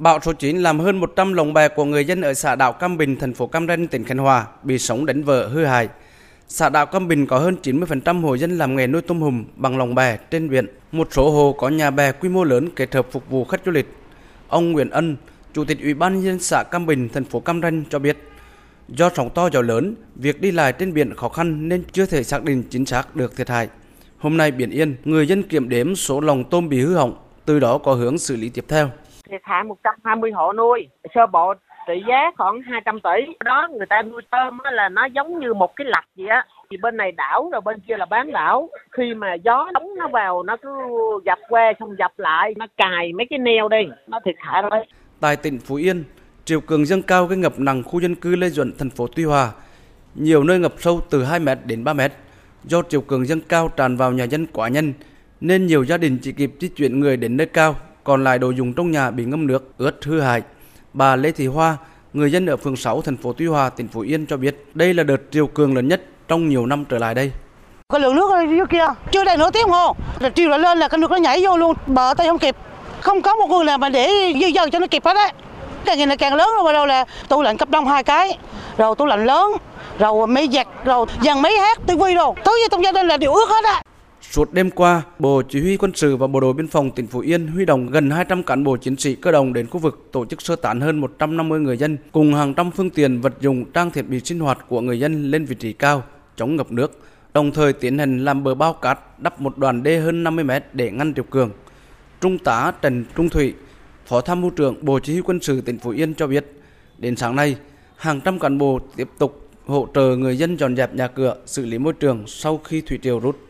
Bão số 9 làm hơn 100 lồng bè của người dân ở xã đảo Cam Bình, thành phố Cam Ranh, tỉnh Khánh Hòa bị sóng đánh vỡ hư hại. Xã đảo Cam Bình có hơn 90% hộ dân làm nghề nuôi tôm hùm bằng lồng bè trên biển. Một số hồ có nhà bè quy mô lớn kết hợp phục vụ khách du lịch. Ông Nguyễn Ân, Chủ tịch Ủy ban nhân dân xã Cam Bình, thành phố Cam Ranh cho biết, do sóng to gió lớn, việc đi lại trên biển khó khăn nên chưa thể xác định chính xác được thiệt hại. Hôm nay biển yên, người dân kiểm đếm số lồng tôm bị hư hỏng, từ đó có hướng xử lý tiếp theo. Thiệt hại 120 hộ nuôi, sơ bộ trị giá khoảng 200 tỷ. Đó người ta nuôi tôm là nó giống như một cái lạch vậy á. Thì bên này đảo rồi bên kia là bán đảo. Khi mà gió nóng nó vào nó cứ dập que xong dập lại, nó cài mấy cái neo đi, nó thiệt hại rồi. Tại tỉnh Phú Yên, triều cường dâng cao gây ngập nặng khu dân cư Lê Duẩn, thành phố Tuy Hòa. Nhiều nơi ngập sâu từ 2 mét đến 3 mét. Do triều cường dâng cao tràn vào nhà dân quá nhanh, nên nhiều gia đình chỉ kịp di chuyển người đến nơi cao, còn lại đồ dùng trong nhà bị ngâm nước, ướt hư hại. Bà Lê Thị Hoa, người dân ở phường 6 thành phố Tuy Hòa, tỉnh Phú Yên cho biết đây là đợt triều cường lớn nhất trong nhiều năm trở lại đây. Cái lượng nước ở dưới kia chưa đầy nửa tiếng hồ, là triều lại lên là cái nước nó nhảy vô luôn, bờ tay không kịp. Không có một người nào mà để dư dần cho nó kịp hết đấy. Càng ngày là càng lớn rồi bắt đầu là tủ lạnh cấp đông hai cái, rồi tủ lạnh lớn, rồi mấy giặt, rồi dàn mấy hát, tivi rồi. Thứ gì trong gia đình là đều ướt hết á. Suốt đêm qua, Bộ Chỉ huy quân sự và Bộ đội biên phòng tỉnh Phú Yên huy động gần 200 cán bộ chiến sĩ cơ động đến khu vực tổ chức sơ tán hơn 150 người dân cùng hàng trăm phương tiện vật dụng trang thiết bị sinh hoạt của người dân lên vị trí cao chống ngập nước, đồng thời tiến hành làm bờ bao cát đắp một đoàn đê hơn 50 mét để ngăn triều cường. Trung tá Trần Trung Thủy, Phó Tham mưu trưởng Bộ Chỉ huy quân sự tỉnh Phú Yên cho biết, đến sáng nay, hàng trăm cán bộ tiếp tục hỗ trợ người dân dọn dẹp nhà cửa, xử lý môi trường sau khi thủy triều rút.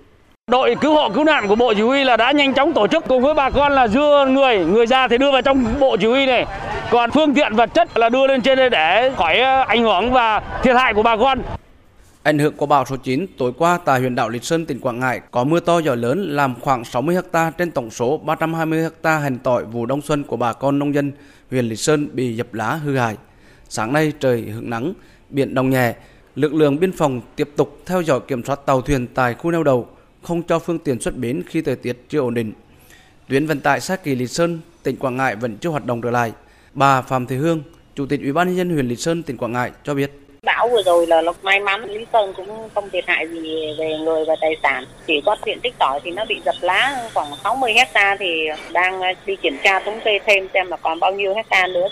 Đội cứu hộ cứu nạn của Bộ Chỉ huy là đã nhanh chóng tổ chức cùng với bà con là đưa người, người ra thì đưa vào trong Bộ Chỉ huy này. Còn phương tiện vật chất là đưa lên trên đây để khỏi ờ, ảnh hưởng và thiệt hại của bà con. Ảnh hưởng của bão số 9 tối qua tại huyện đảo Lý Sơn, tỉnh Quảng Ngãi có mưa to gió lớn làm khoảng 60 ha trên tổng số 320 ha hành tỏi vụ đông xuân của bà con nông dân huyện Lý Sơn bị dập lá hư hại. Sáng nay trời hưởng nắng, biển động nhẹ, lực lượng biên phòng tiếp tục theo dõi kiểm soát tàu thuyền tại khu neo đậu, không cho phương tiện xuất bến khi thời tiết chưa ổn định. Tuyến vận tải xa kỳ Lý Sơn, tỉnh Quảng Ngãi vẫn chưa hoạt động trở lại. Bà Phạm Thị Hương, Chủ tịch Ủy ban nhân dân huyện Lý Sơn, tỉnh Quảng Ngãi cho biết. Bão vừa rồi là lộc may mắn Lý Sơn cũng không thiệt hại gì về người và tài sản. Chỉ có diện tích tỏi thì nó bị dập lá khoảng 60 hecta thì đang đi kiểm tra thống kê thêm xem là còn bao nhiêu hecta nữa.